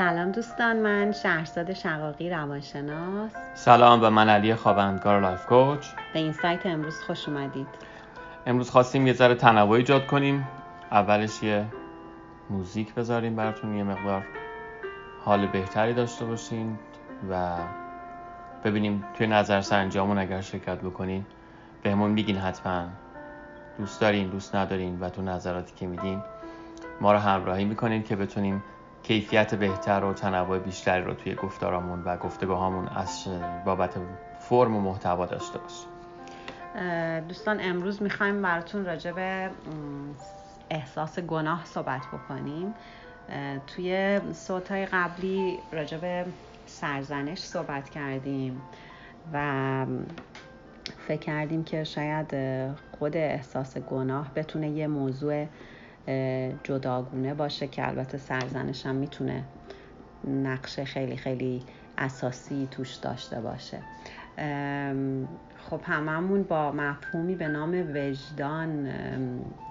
سلام دوستان من شهرزاد شقاقی روانشناس. سلام و من علی خوابندگار life coach. به insight امروز خوش اومدید. امروز خواستیم یه ذره تنوع ایجاد کنیم. اولش یه موزیک بذاریم براتون یه مقدار حال بهتری داشته باشین و ببینیم توی نظر سنجامون اگر شرکت بکنین. بهمون میگین حتما دوست دارین دوست ندارین و تو نظراتی که میدین ما رو همراهی می‌کنین که بتونیم کیفیت بهتر و تنوع بیشتری رو توی گفتارامون و گفتگاهامون از بابت فرم و محتوا داشته باشیم. دوستان امروز می‌خوایم براتون راجع به احساس گناه صحبت بکنیم. توی صوتهای قبلی راجع به سرزنش صحبت کردیم و فکر کردیم که شاید خود احساس گناه بتونه یه موضوع جداگونه باشه که البته سرزنش هم می‌تونه نقش خیلی خیلی اساسی توش داشته باشه. خب هممون با مفهومی به نام وجدان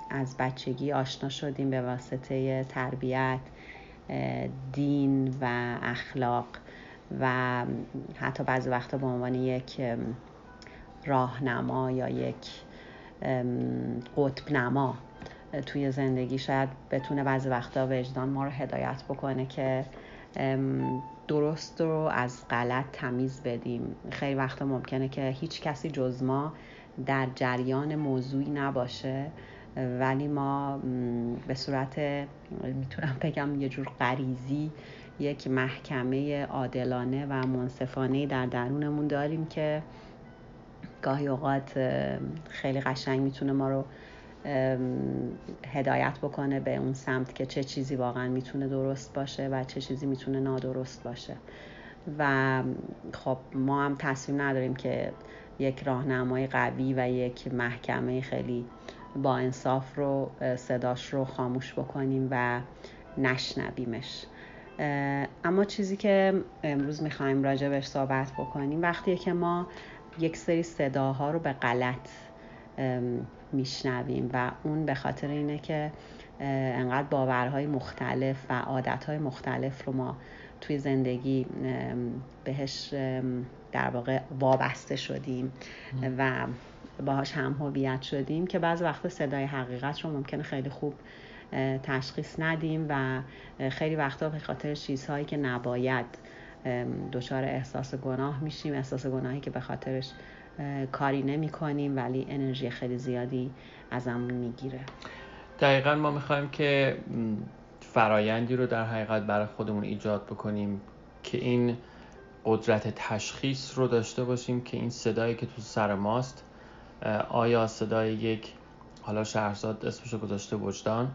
از بچگی آشنا شدیم به واسطه تربیت دین و اخلاق و حتی بعضی وقتا به عنوان یک راهنما یا یک قطب نما توی زندگی شاید بتونه بعضی وقتا وجدان ما رو هدایت بکنه که درست رو از غلط تمیز بدیم. خیلی وقتا ممکنه که هیچ کسی جز ما در جریان موضوعی نباشه. ولی ما به صورت می‌تونم بگم یه جور غریزی یک محکمه عادلانه و منصفانه در درونمون داریم که گاهی اوقات خیلی قشنگ می‌تونه ما رو هدایت بکنه به اون سمت که چه چیزی واقعا می‌تونه درست باشه و چه چیزی می‌تونه نادرست باشه. و خب ما هم تصمیم نداریم که یک راهنمای قوی و یک محکمه خیلی با انصاف رو صداش رو خاموش بکنیم و نشنویمش. اما چیزی که امروز می‌خوایم راجع صحبت بکنیم وقتیه که ما یک سری صداها رو به غلط میشنویم و اون به خاطر اینه که انقدر باورهای مختلف و عادتهای مختلف رو ما توی زندگی بهش در واقع وابسته شدیم و باهاش هم هویت شدیم که بعض وقت صدای حقیقت رو ممکنه خیلی خوب تشخیص ندیم و خیلی وقتا به خاطر چیزهایی که نباید دچار احساس گناه میشیم. احساس گناهی که به خاطرش کاری نمی کنیم ولی انرژی خیلی زیادی ازمون می‌گیره. دقیقا ما می‌خوایم که فرایندی رو در حقیقت برای خودمون ایجاد بکنیم که این قدرت تشخیص رو داشته باشیم که این صدایی که تو سر ماست آیا صدای یک حالا شهرزاد اسمشو گذاشته وجدان؟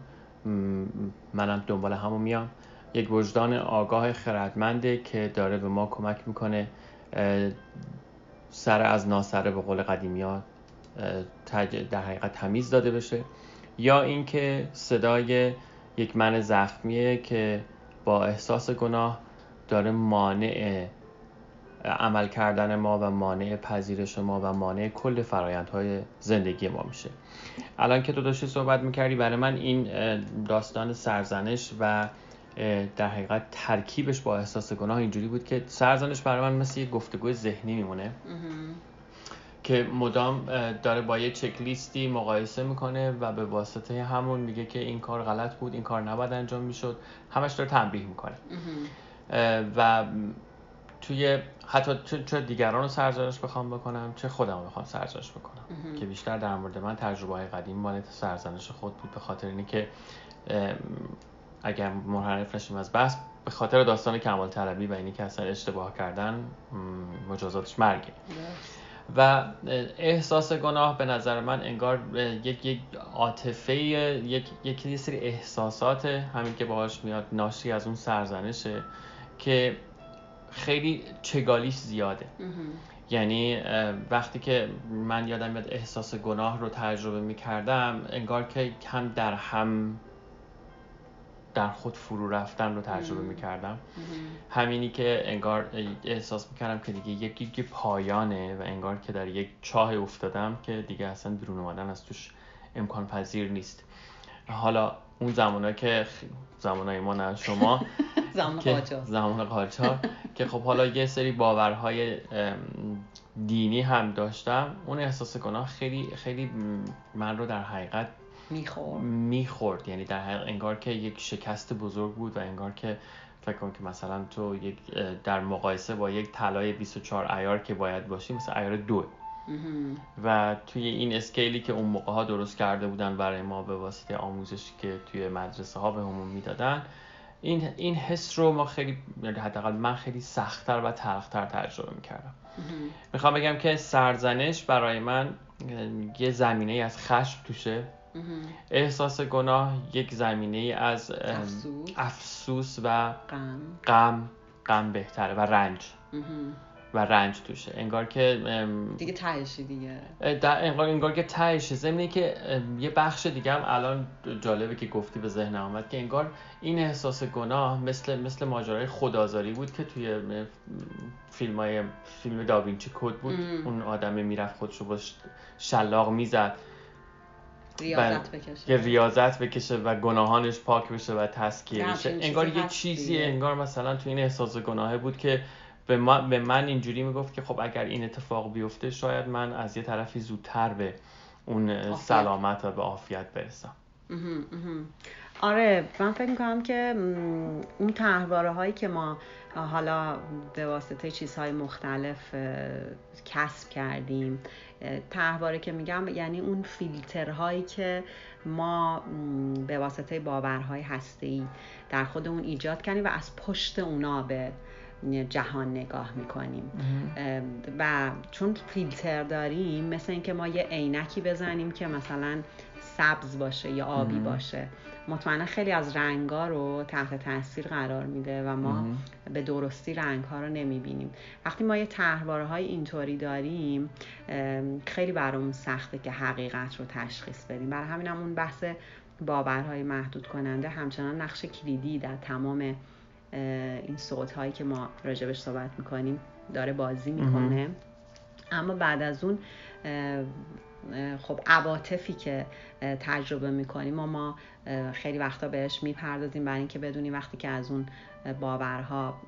منم دنبال همون میام. یک وجدان آگاه خردمنده که داره به ما کمک می‌کنه سر از ناسره به قول قدیمی ها در حقیقت تمیز داده بشه. یا اینکه صدای یک من زخمیه که با احساس گناه داره مانع عمل کردن ما و مانع پذیرش ما و مانع کل فرایندهای زندگی ما میشه. الان که تو داشتی صحبت می‌کردی برای من این داستان سرزنش و در حقیقت ترکیبش با احساس گناه اینجوری بود که سرزنش برای من مثل یه گفتگوی ذهنی میمونه. که مدام داره با یه چک لیستی مقایسه می‌کنه و به واسطه همون میگه که این کار غلط بود این کار نباید انجام می‌شد. همش داره تنبیه می‌کنه. و توی حتی چه دیگران رو سرزنش بخوام بکنم چه خودم رو بخوام سرزنش بکنم. که بیشتر در مورد من تجربه های قدیم مال سرزنش خود بود به خاطر اینکه اگر منحرف نشیم از بحث به خاطر داستان کمال طلبی و اینی که اصلا اشتباه کردن مجازاتش مرگه. و احساس گناه به نظر من انگار یک یک عاطفه یک یک سری احساسات همین که باهاش میاد ناشی از اون سرزنشه که خیلی چگالیش زیاده. یعنی وقتی که من یادم میاد احساس گناه رو تجربه می‌کردم انگار که هم در هم در خود فرو رفتن رو تجربه می‌کردم. همینی که انگار احساس می‌کردم که دیگه یکی که پایانه و انگار که در یک چاه افتادم که دیگه اصلا بیرون اومدن از توش امکان پذیر نیست. حالا اون زمانه که زمانای ما نه شما زمان قاجار زمان که خب حالا یه سری باورهای دینی هم داشتم. اون احساس گناه خیلی خیلی من رو در حقیقت می‌خورد. می‌خورد. یعنی در حقیقت انگار که یک شکست بزرگ بود و انگار که فکر کن که مثلا تو یک در مقایسه با یک طلای 24 ایار که باید باشی مثل ایار دو. و توی این اسکیلی که اون موقع ها درست کرده بودن برای ما به واسطه آموزش که توی مدرسه ها به همون می‌دادن این این حس رو ما خیلی یعنی حداقل من خیلی سختتر و تلختر تجربه می‌کردم. می‌خوام بگم که سرزنش برای من یه زمینه از خشم توشه. احساس گناه یک زمینه از افسوس, و غم. غم بهتره و رنج. و رنج توشه. انگار که دیگه تهشه دیگه. انگار انگار که تهشه. زمینه که یه بخش دیگه هم الان جالبه که گفتی به ذهن آمد که انگار این احساس گناه مثل مثل ماجرای خدازاری بود که توی فیلم های فیلم داوینچی کد بود. اون آدم می‌رفت خودشو با شلاق می‌زد. ریاضت بکشه. که ریاضت بکشه و گناهانش پاک بشه و تسکیه بشه. انگار یه چیزی انگار مثلا تو این احساس گناهه بود که به, به من اینجوری می‌گفت که خب اگر این اتفاق بیفته شاید من از یه طرفی زودتر به اون سلامت و به عافیت برسم. آره من فکر می‌کنم که اون تحواره هایی که ما حالا به واسطه چیزهای مختلف کسب کردیم تحواره که میگم یعنی اون فیلترهایی که ما به واسطه باورهای هستی در خودمون ایجاد کردیم و از پشت اونا به جهان نگاه می‌کنیم. و چون فیلتر داریم مثل اینکه ما یه عینکی بزنیم که مثلا سبز باشه یا آبی باشه. مطمئنا خیلی از رنگا رو تحت تاثیر قرار میده و ما به درستی رنگ ها رو نمی‌بینیم. وقتی ما یه تحواره های اینطوری داریم خیلی برامون سخته که حقیقت رو تشخیص بدیم. برای همین هم اون بحث باورهای محدود کننده همچنان نقش کلیدی در تمام این صوت هایی که ما راجبش صحبت می‌کنیم داره بازی می‌کنه. اما بعد از اون خب عواطفی که تجربه می‌کنیم. و ما خیلی وقتا بهش می‌پردازیم برای اینکه بدونیم وقتی که از اون باورها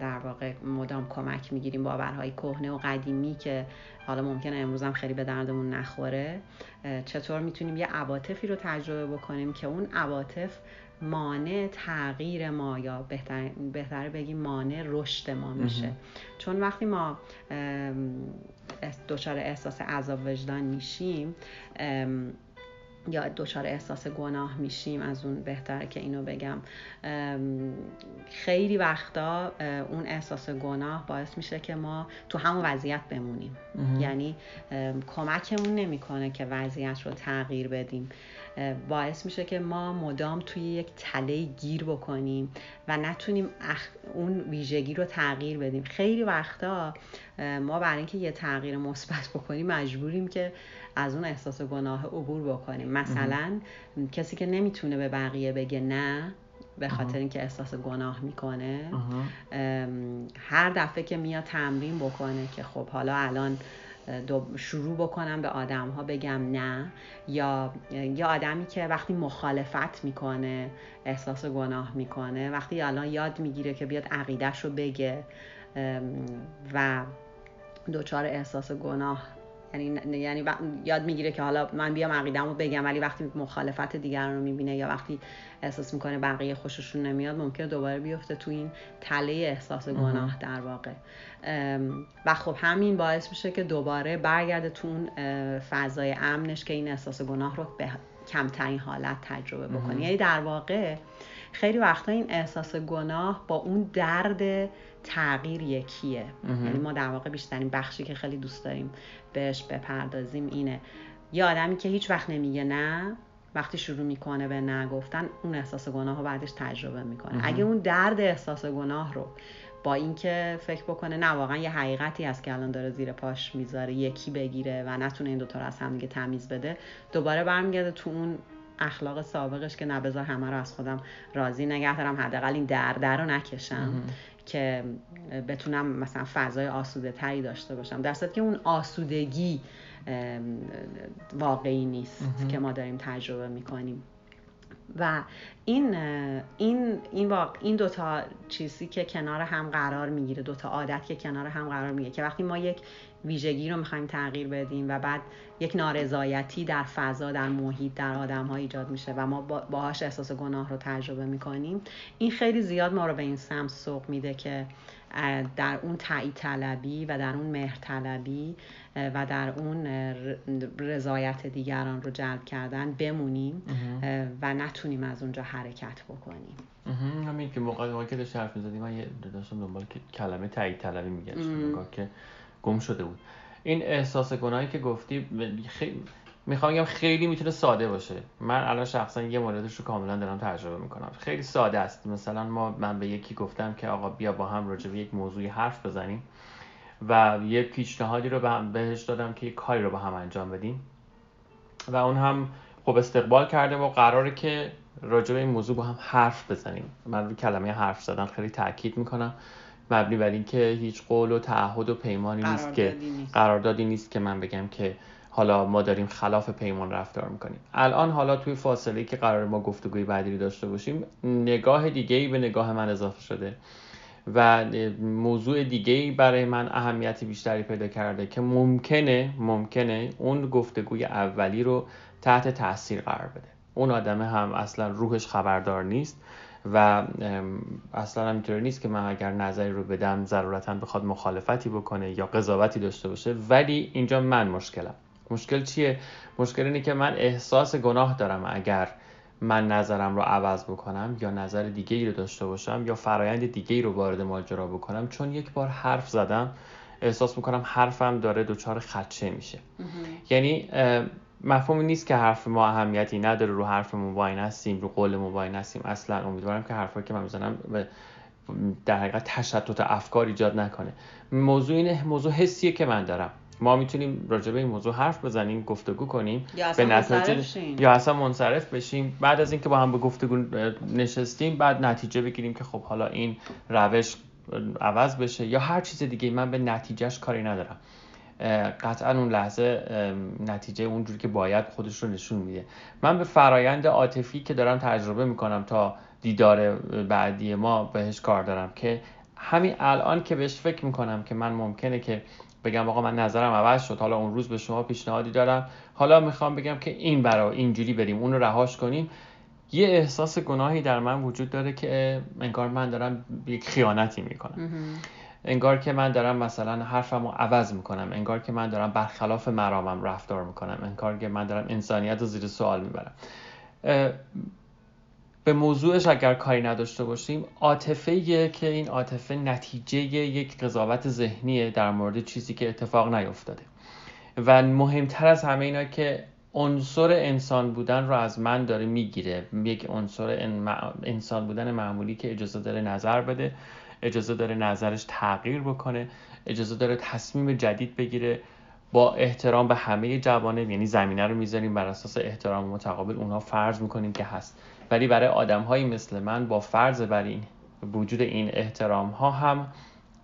در واقع مدام کمک می‌گیریم. باورهای کهنه و قدیمی که حالا ممکنه امروز هم خیلی به دردمون نخوره. چطور می‌تونیم یه عواطفی رو تجربه بکنیم که اون عواطف مانع تغییر ما یا بهتر, بهتر بگیم مانع رشد ما میشه. چون وقتی ما دچار احساس عذاب وجدان میشیم یا دچار احساس گناه میشیم از اون بهتره که اینو بگم خیلی وقتا اون احساس گناه باعث میشه که ما تو همون وضعیت بمونیم. یعنی کمکمون نمی‌کنه که وضعیت رو تغییر بدیم. باعث میشه که ما مدام توی یک تله گیر بکنیم و نتونیم اون ویژگی رو تغییر بدیم. خیلی وقتا ما برای اینکه یه تغییر مثبت بکنیم مجبوریم که از اون احساس گناه عبور بکنیم. مثلا کسی که نمی‌تونه به بقیه بگه نه به خاطر اینکه احساس گناه می‌کنه هر دفعه که میاد تمرین بکنه که خب حالا الان شروع بکنم به آدم ها بگم نه. یا یه آدمی که وقتی مخالفت می‌کنه احساس گناه می‌کنه وقتی الان یاد می‌گیره که بیاد عقیدهش رو بگه و دچار احساس گناه یعنی یعنی یاد می‌گیره که حالا من بیام عقیده‌مو بگم ولی وقتی مخالفت دیگران رو می‌بینه یا وقتی احساس می‌کنه بقیه خوششون نمیاد ممکنه دوباره بیفته تو این تله احساس گناه در واقع. و خب همین باعث میشه که دوباره برگرده تو اون فضای امنش که این احساس گناه رو به کمترین حالت تجربه بکنه. یعنی در واقع خیلی وقتا این احساس گناه با اون درد تغییر یکیه. یعنی ما در واقع بیشترین بخشی که خیلی دوست داریم بهش بپردازیم اینه. یه آدمی که هیچ وقت نمیگه نه وقتی شروع می‌کنه به نه گفتن اون احساس گناه رو بعدش تجربه می‌کنه. اگه اون درد احساس گناه رو با اینکه فکر بکنه نه واقعا یه حقیقتی هست که الان داره زیر پاش می‌ذاره یکی بگیره و نتونه این دوتا رو از هم دیگه تمیز بده دوباره برمیگرده تو اون اخلاق سابقش که نه بذار همه رو از خودم راضی نگه دارم. حداقل این درد رو نکشم که بتونم مثلا فضای آسوده تری داشته باشم. در که اون آسودگی واقعی نیست که ما داریم تجربه می‌کنیم. و این این این واقع این دوتا چیزی که کنار هم قرار می‌گیره دوتا عادت که کنار هم قرار می‌گیره که وقتی ما یک ویژگی رو می‌خوایم تغییر بدیم و بعد یک نارضایتی در فضا در محیط در آدم ها ایجاد میشه و ما باهاش احساس گناه رو تجربه می‌کنیم این خیلی زیاد ما رو به این سمت سوق میده که در اون تایید طلبی و در اون مهر طلبی و در اون رضایت دیگران رو جلب کردن بمونیم و نتونیم از اونجا حرکت بکنیم. همین که موقع که داشت حرف می‌زدی من داشتم دنبال کلمه تایید طلبی میگشتم که گم شده بود. این احساس گناهی که گفتی خیلی می‌خوام بگم خیلی می‌تونه ساده باشه. من الان شخصا یه موردش رو کاملا دارم تجربه می‌کنم. خیلی ساده است. مثلا ما من به یکی گفتم که آقا بیا با هم راجع به یک موضوعی حرف بزنیم و یه پیشنهادی رو به هم بهش دادم که یه کاری رو با هم انجام بدیم. و اون هم خب استقبال کرده و قراره که راجع به این موضوع با هم حرف بزنیم. من روی کلمه حرف زدن خیلی تاکید می‌کنم. مبنی بر اینکه هیچ قول و تعهد و پیمانی نیست که قراردادی نیست که من بگم که حالا ما داریم خلاف پیمان رفتار می‌کنیم. الان حالا توی فاصله که قرار ما گفتگوی بعدی رو داشته باشیم نگاه دیگه ای به نگاه من اضافه شده و موضوع دیگه ای برای من اهمیتی بیشتری پیدا کرده که ممکنه ممکنه اون گفتگوی اولی رو تحت تاثیر قرار بده. اون آدمه هم اصلا روحش خبردار نیست و اصلا اینطوری نیست که من اگر نظری رو بدم ضرورتا بخواد مخالفتی بکنه یا قضاوتی داشته باشه ولی اینجا من مشکلم. مشکل چیه؟ مشکل اینه که من احساس گناه دارم. اگر من نظرم رو عوض بکنم یا نظر دیگه ای رو داشته باشم یا فرایند دیگه ای رو وارد ماجرا بکنم چون یک بار حرف زدم احساس می‌کنم حرفم داره دچار خدشه میشه. یعنی مفهومی نیست که حرف ما اهمیتی نداره رو حرف واین هستیم رو قول واین هستیم اصلا امیدوارم که حرفایی که من می‌زنم در حقیقت تشتت افکار ایجاد نکنه. موضوع اینه موضوع حسیه که من دارم. ما می‌تونیم راجع به این موضوع حرف بزنیم گفتگو کنیم. یا به نتیجه یا اصلا منصرف بشیم. بعد از اینکه با هم به گفتگو نشستیم بعد نتیجه بگیریم که خب حالا این روش عوض بشه یا هر چیز دیگه. من به نتیجهش کاری ندارم. قطعا اون لحظه نتیجه اونجوری که باید خودش رو نشون میده. من به فرایند عاطفی که دارم تجربه می‌کنم تا دیدار بعدی ما بهش کار دارم که همین الان که بهش فکر می‌کنم که من ممکنه که بگم آقا من نظرم عوض شد. حالا اون روز به شما پیشنهادی دارم. حالا می‌خوام بگم که این برای اینجوری بریم اون رو رهاش کنیم. یه احساس گناهی در من وجود داره که انگار من دارم یک خیانتی می‌کنم. انگار که من دارم مثلا حرفم رو عوض می‌کنم. انگار که من دارم برخلاف مرامم رفتار می‌کنم. انگار که من دارم انسانیت رو زیر سوال می‌برم. به موضوعش اگر کاری نداشته باشیم عاطفه که این عاطفه نتیجه یک قضاوت ذهنیه در مورد چیزی که اتفاق نیفتاده. و مهمتر از همه اینا که عنصر انسان بودن رو از من داره می‌گیره. یک عنصر انسان بودن معمولی که اجازه داره نظر بده اجازه داره نظرش تغییر بکنه اجازه داره تصمیم جدید بگیره. با احترام به همه جوانب یعنی زمینه رو می‌ذاریم بر اساس احترام متقابل اونها فرض می‌کنیم که هست. ولی برای آدم هایی مثل من با فرض بر این وجود این احترام ها هم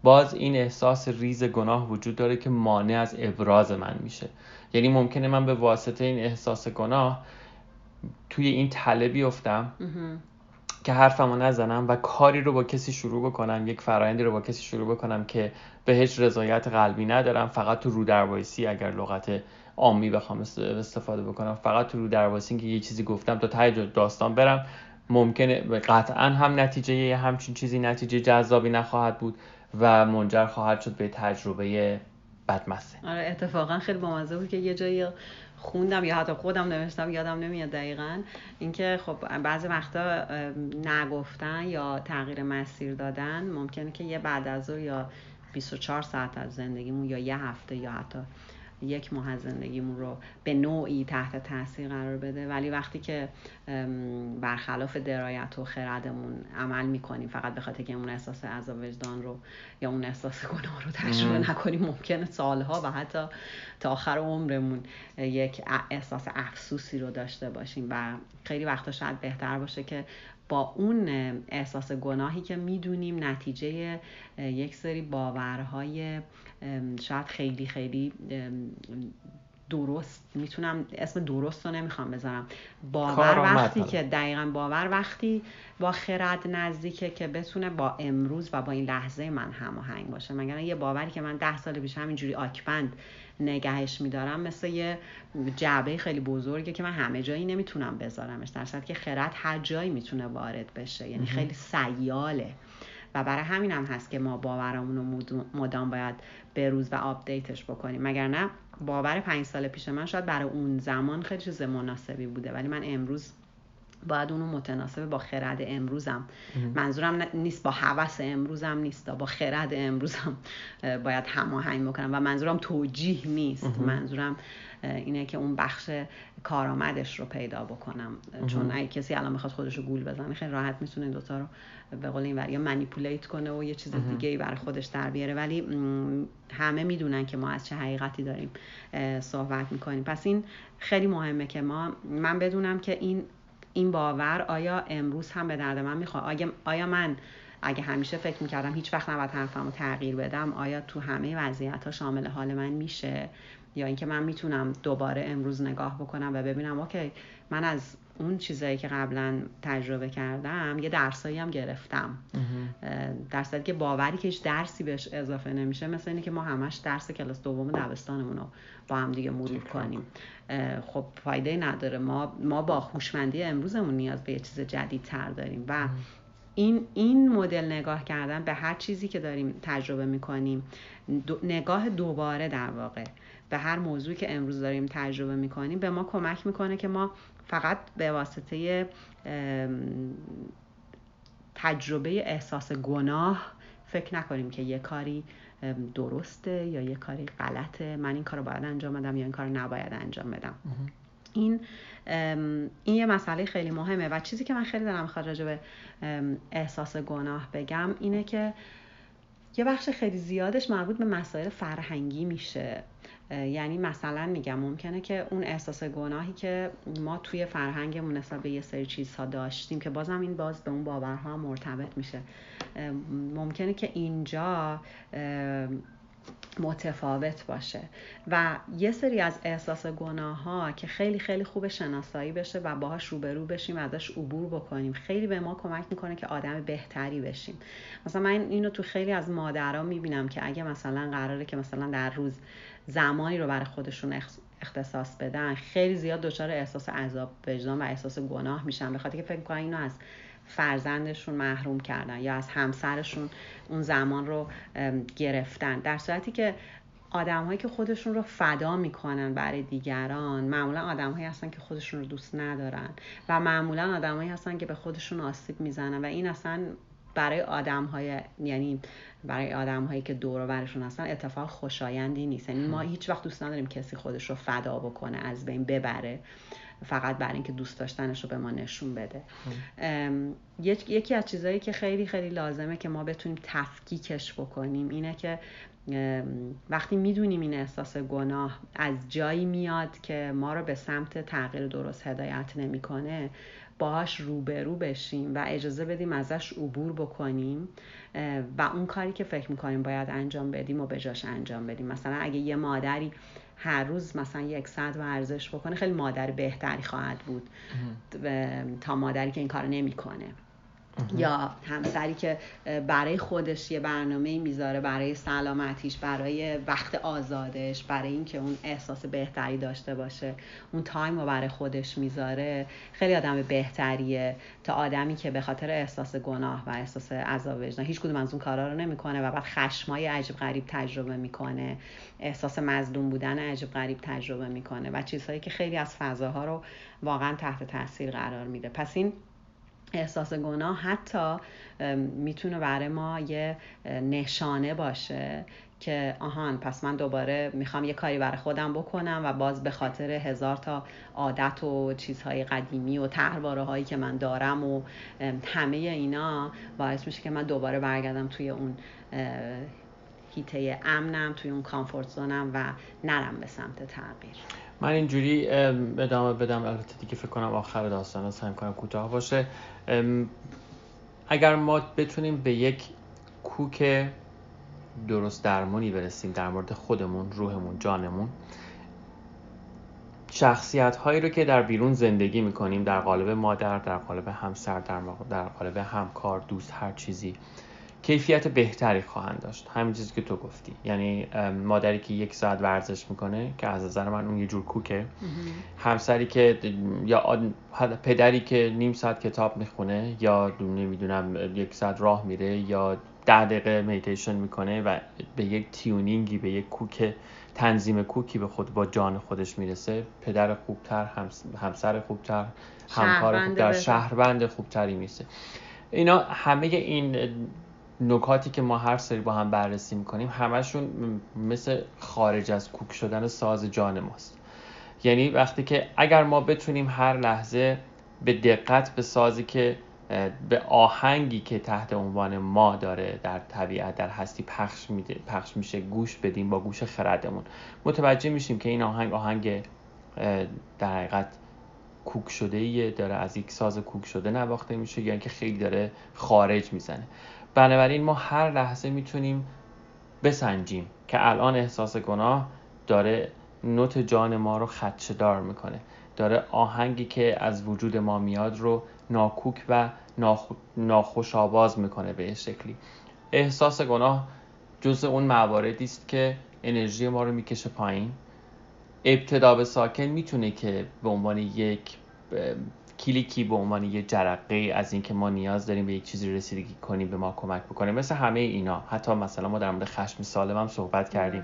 باز این احساس ریز گناه وجود داره که مانع از ابراز من میشه. یعنی ممکنه من به واسطه این احساس گناه توی این تله بیفتم که حرفمو نزنم و کاری رو با کسی شروع بکنم یک فرایندی رو با کسی شروع بکنم که بهش رضایت قلبی ندارم فقط تو رو دروایسی اگر لغت عامی بخوام استفاده بکنم. فقط تو رو دروایسی که یه چیزی گفتم تا ته داستان برم ممکنه قطعا هم نتیجه همچین چیزی نتیجه جذابی نخواهد بود و منجر خواهد شد به تجربه بدمسه آره اتفاقا خیلی بامزه بود که یه جایی خوندم یا حتی خودم نوشتم یادم نمیاد دقیقا. اینکه خب بعضی وقتا نگفتن یا تغییر مسیر دادن ممکنه که یه بعد از یا 24 ساعت از زندگیمون یا یه هفته یا حتی یک ماه از زندگیمون رو به نوعی تحت تاثیر قرار بده. ولی وقتی که برخلاف درایت و خردمون عمل می‌کنیم فقط به خاطر که اون احساس عذاب وجدان رو یا اون احساس گناه رو تجربه نکنیم ممکنه سالها و حتی تا آخر عمرمون یک احساس افسوسی رو داشته باشیم. و خیلی وقتا شاید بهتر باشه که با اون احساس گناهی که می‌دونیم نتیجه یک سری باورهای شاید خیلی خیلی درست. می‌تونم اسم درست رو نمی‌خوام بذارم. باور وقتی که دقیقا باور وقتی با خرد نزدیکه که بتونه با امروز و با این لحظه من هماهنگ باشه. مگر یه باوری که من ده سال پیش همینجوری آکبند نگهش میدارم مثل یه جعبه خیلی بزرگه که من همه جایی نمی‌تونم بذارمش. در که خرد هر جایی می‌تونه وارد بشه. یعنی خیلی سیاله. و برای همین هم هست که ما باورمون رو مدام باید بروز و آپدیتش بکنیم. مگر نه؟ باور پنج سال پیش من شاید برای اون زمان خیلی چیز مناسبی بوده ولی من امروز باید اونو متناسب با خرد امروزم. منظورم نیست با هوس امروزم نیست با خرد امروزم باید هماهنگ بکنم. و منظورم توجیه نیست. منظورم اینه که اون بخش کارآمدش رو پیدا بکنم. چون اگه کسی الان می‌خواد خودش رو گول بزنه خیلی راحت می‌تونه دوتا رو به قول این یا منیپولیت کنه و یه چیز دیگه ای برای خودش در بیاره. ولی همه می‌دونن که ما از چه حقیقتی داریم صحبت می‌کنیم. پس این خیلی مهمه که ما من بدونم که این این باور آیا امروز هم به درد من می‌خواد؟ آیا, من اگه همیشه فکر می‌کردم هیچ وقت نباید رو تغییر بدم آیا تو همه وضعیت ها شامل حال من میشه؟ یا اینکه من می‌تونم دوباره امروز نگاه بکنم و ببینم اوکی من از اون چیزایی که قبلا تجربه کردم یه درسایی هم گرفتم. درصدی که باوری که هیچ درسی بهش اضافه نمیشه مثل اینه که ما همش درس کلاس دوم دبستانمون رو با هم دیگه مرور کنیم. خب فایده نداره. ما ما با خوشمندی امروزمون نیاز به یه چیز جدید تر داریم و این این مدل نگاه کردن به هر چیزی که داریم تجربه می‌کنیم نگاه دوباره در واقع. به هر موضوعی که امروز داریم تجربه می‌کنیم به ما کمک می‌کنه که ما فقط به واسطه تجربه احساس گناه فکر نکنیم که یه کاری درسته یا یه کاری غلطه. من این کار رو باید انجام بدم یا این کار رو نباید انجام بدم. این این یه مسئله خیلی مهمه. و چیزی که من خیلی دارم می‌خواد راجع به احساس گناه بگم اینه که یه بخش خیلی زیادش مربوط به مسائل فرهنگی میشه. یعنی مثلا میگم ممکنه که اون احساس گناهی که ما توی فرهنگمون نسبت به یه سری چیزها داشتیم که بازم این باز به اون باورها مرتبط میشه. ممکنه که اینجا متفاوت باشه. و یه سری از احساس گناه ها که خیلی خیلی خوب شناسایی بشه و باهاش روبرو بشیم و ازش عبور بکنیم. خیلی به ما کمک می‌کنه که آدم بهتری بشیم. مثلا من اینو تو خیلی از مادرها می‌بینم که اگه مثلا قراره که مثلا در روز زمانی رو برای خودشون اختصاص بدن خیلی زیاد دچار احساس عذاب وجدان و احساس گناه میشن. به خاطر که فکر می‌کنن اینو از فرزندشون محروم کردن یا از همسرشون اون زمان رو گرفتن. در صورتی که آدم هایی که خودشون رو فدا می‌کنن برای دیگران معمولا آدم هایی هستن که خودشون رو دوست ندارن و معمولا آدم هایی هستن که به خودشون آسیب می‌زنن و این اصلا برای آدم های یعنی برای آدم هایی که دور و برشون هستن اتفاق خوشایندی نیست. یعنی ما هیچ وقت دوست نداریم کسی خودش رو فدا بکنه از بین ببره. فقط برای اینکه دوست داشتنش رو به ما نشون بده. یکی از چیزهایی که خیلی خیلی لازمه که ما بتونیم تفکیکش بکنیم اینه که وقتی می‌دونیم این احساس گناه از جایی میاد که ما رو به سمت تغییر درست هدایت نمی‌کنه باهاش روبرو بشیم و اجازه بدیم ازش عبور بکنیم و اون کاری که فکر می‌کنیم باید انجام بدیم و به جاش انجام بدیم. مثلا اگه یه مادری هر روز مثلا یک ساعت ورزش بکنه خیلی مادر بهتری خواهد بود تا مادری که این کار نمی‌کنه. یا همسری که برای خودش یه برنامه می‌ذاره برای سلامتیش برای وقت آزادش برای اینکه اون احساس بهتری داشته باشه اون تایم رو برای خودش می‌ذاره خیلی آدم بهتریه. تا آدمی که به خاطر احساس گناه و احساس عذاب وجدان هیچ کدوم از اون کارا رو نمی‌کنه و بعد خشمای عجیب غریب تجربه می‌کنه احساس مظلوم بودن عجیب غریب تجربه می‌کنه و چیزهایی که خیلی از فضاها رو واقعا تحت تاثیر قرار میده. پس این احساس گناه حتی می‌تونه برای ما یه نشانه باشه که آهان پس من دوباره می‌خوام یه کاری برای خودم بکنم و باز به خاطر هزار تا عادت و چیزهای قدیمی و تحواره هایی که من دارم و همه اینا باعث میشه که من دوباره برگردم توی اون هیته امنم توی اون کامفورت زونم و نرم به سمت تغییر. من اینجوری ادامه بدم. البته دیگه فکر کنم آخر داستان سعی کنم کوتاه باشه. اگر ما بتونیم به یک کوک درست درمانی برسیم در مورد خودمون روحمون جانمون شخصیت هایی رو که در بیرون زندگی می‌کنیم در قالب مادر در قالب همسر در, در قالب همکار دوست هر چیزی کیفیت بهتری خواهند داشت. همین چیزی که تو گفتی. یعنی مادری که یک ساعت ورزش می‌کنه که از نظر من اون یه جور کوکه. همسری که یا پدری که نیم ساعت کتاب می‌خونه یا نمی‌دونم یک ساعت راه میره یا ده دقیقه میتیشن می‌کنه و به یک تیونینگی به یک کوک تنظیم کوکی به خود با جان خودش می‌رسه پدر خوبتر همسر خوبتر همکار خوبتر شهروند خوبتری می‌رسه. اینا همه این نکاتی که ما هر سری با هم بررسی می‌کنیم همشون مثل خارج از کوک شدن ساز جان ماست. یعنی وقتی که اگر ما بتونیم هر لحظه به دقت به سازی که به آهنگی که تحت عنوان ما داره در طبیعت در هستی پخش, میده، پخش میشه گوش بدیم با گوش خردمون متوجه میشیم که این آهنگ آهنگ در حقیقت کوک شده ایه داره از یک ساز کوک شده نواخته میشه یا اینکه خیلی داره خارج می‌زنه. بنابراین ما هر لحظه می‌تونیم بسنجیم که الان احساس گناه داره نوت جان ما رو خدشدار می‌کنه. داره آهنگی که از وجود ما میاد رو ناکوک و ناخوش آواز می‌کنه به شکلی. احساس گناه جز اون مواردی است که انرژی ما رو می‌کشه پایین. ابتدا به ساکن می‌تونه که به عنوان یک کلیکی به عنوان یه جرقه از اینکه ما نیاز داریم به یک چیزی رسیدگی کنیم به ما کمک بکنه. مثل همه اینا. حتی مثلا ما در مورد خشم سالم هم صحبت کردیم.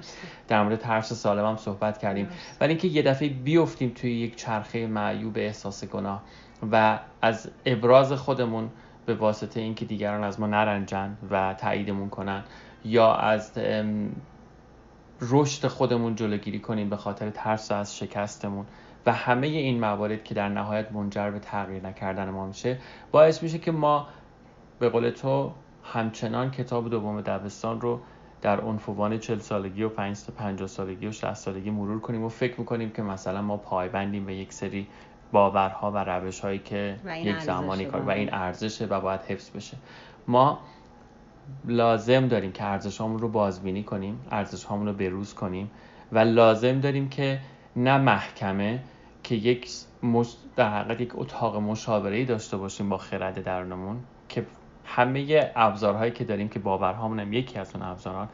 در مورد ترس سالم هم صحبت کردیم. ولی اینکه یه دفعه بیفتیم توی یک چرخه معیوب احساس گناه و از ابراز خودمون به واسطه اینکه دیگران از ما نرنجن و تاییدمون کنن یا از رشد خودمون جلوگیری کنیم به خاطر ترس از شکستمون. و همه این موارد که در نهایت منجر به تغییر نکردن ما میشه باعث میشه که ما به قول تو همچنان کتاب دوم دبستان رو در عنفوان 40 سالگی و 5 تا 50 سالگی و 60 سالگی مرور کنیم و فکر می‌کنیم که مثلا ما پایبندیم به یک سری باورها و روش هایی که یک زمانی کار و این ارزشه و باید حفظ بشه. ما لازم داریم که ارزش رو بازبینی کنیم ارزش رو بروز کنیم و لازم داریم که نه محکمه که یک در حقیقت یک اتاق مشاوره ای داشته باشیم با خرد درونمون که همه ابزارهایی که داریم که باورهامون هم یکی از اون ابزاران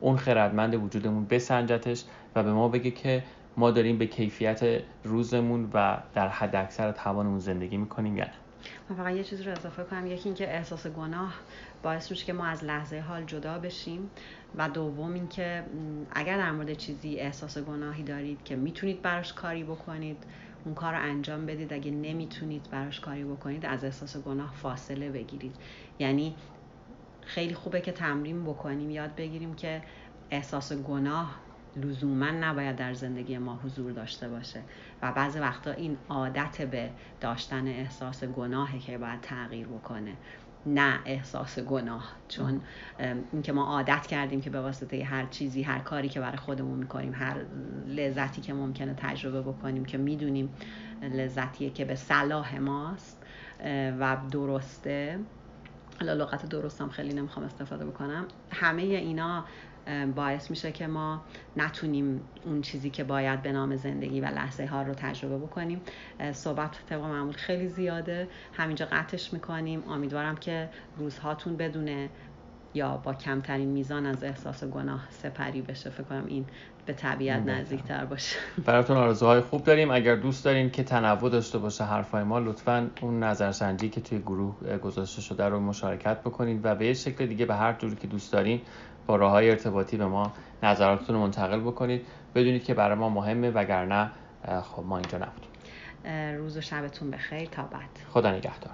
اون خردمند وجودمون بسنجتش و به ما بگه که ما داریم به کیفیت روزمون و در حد اکثر توانمون زندگی می‌کنیم یا نه. من فقط یه چیزی رو اضافه کنم یکی اینکه احساس گناه باعث میشه که ما از لحظه حال جدا بشیم و دوم اینکه اگر در مورد چیزی احساس گناهی دارید که می‌تونید براش کاری بکنید اون کار رو انجام بدید اگه نمی‌تونید براش کاری بکنید از احساس گناه فاصله بگیرید. یعنی خیلی خوبه که تمرین بکنیم یاد بگیریم که احساس گناه لزوما نباید در زندگی ما حضور داشته باشه و بعضی وقتا این عادت به داشتن احساس گناهه که باید تغییر بکنه. نه احساس گناه چون اینکه ما عادت کردیم که به واسطه هر چیزی هر کاری که برای خودمون می‌کنیم هر لذتی که ممکنه تجربه بکنیم که می‌دونیم لذتیه که به صلاح ماست و درسته. حالا لغت درستم خیلی نمی‌خوام استفاده بکنم. همه اینا باعث میشه که ما نتونیم اون چیزی که باید به نام زندگی و لحظه ها رو تجربه بکنیم. صحبت طبق معمول خیلی زیاده. همینجا قطعش می‌کنیم. امیدوارم که روزهاتون بدونه یا با کمترین میزان از احساس گناه سپری بشه. فکر کنم این به طبیعت نزدیکتر باشه. براتون آرزوهای خوب داریم. اگر دوست دارین که تنوع داشته باشه حرفای ما لطفا اون نظرسنجی که توی گروه گذاشته شده رو مشارکت بکنید و به یه شکل دیگه به هر جوری که دوست دارین با راه های ارتباطی به ما نظراتتون رو منتقل بکنید. بدونید که برای ما مهمه وگرنه خب ما اینجا نبودیم. روز و شبتون بخیر. تا بعد. خدا نگهدار.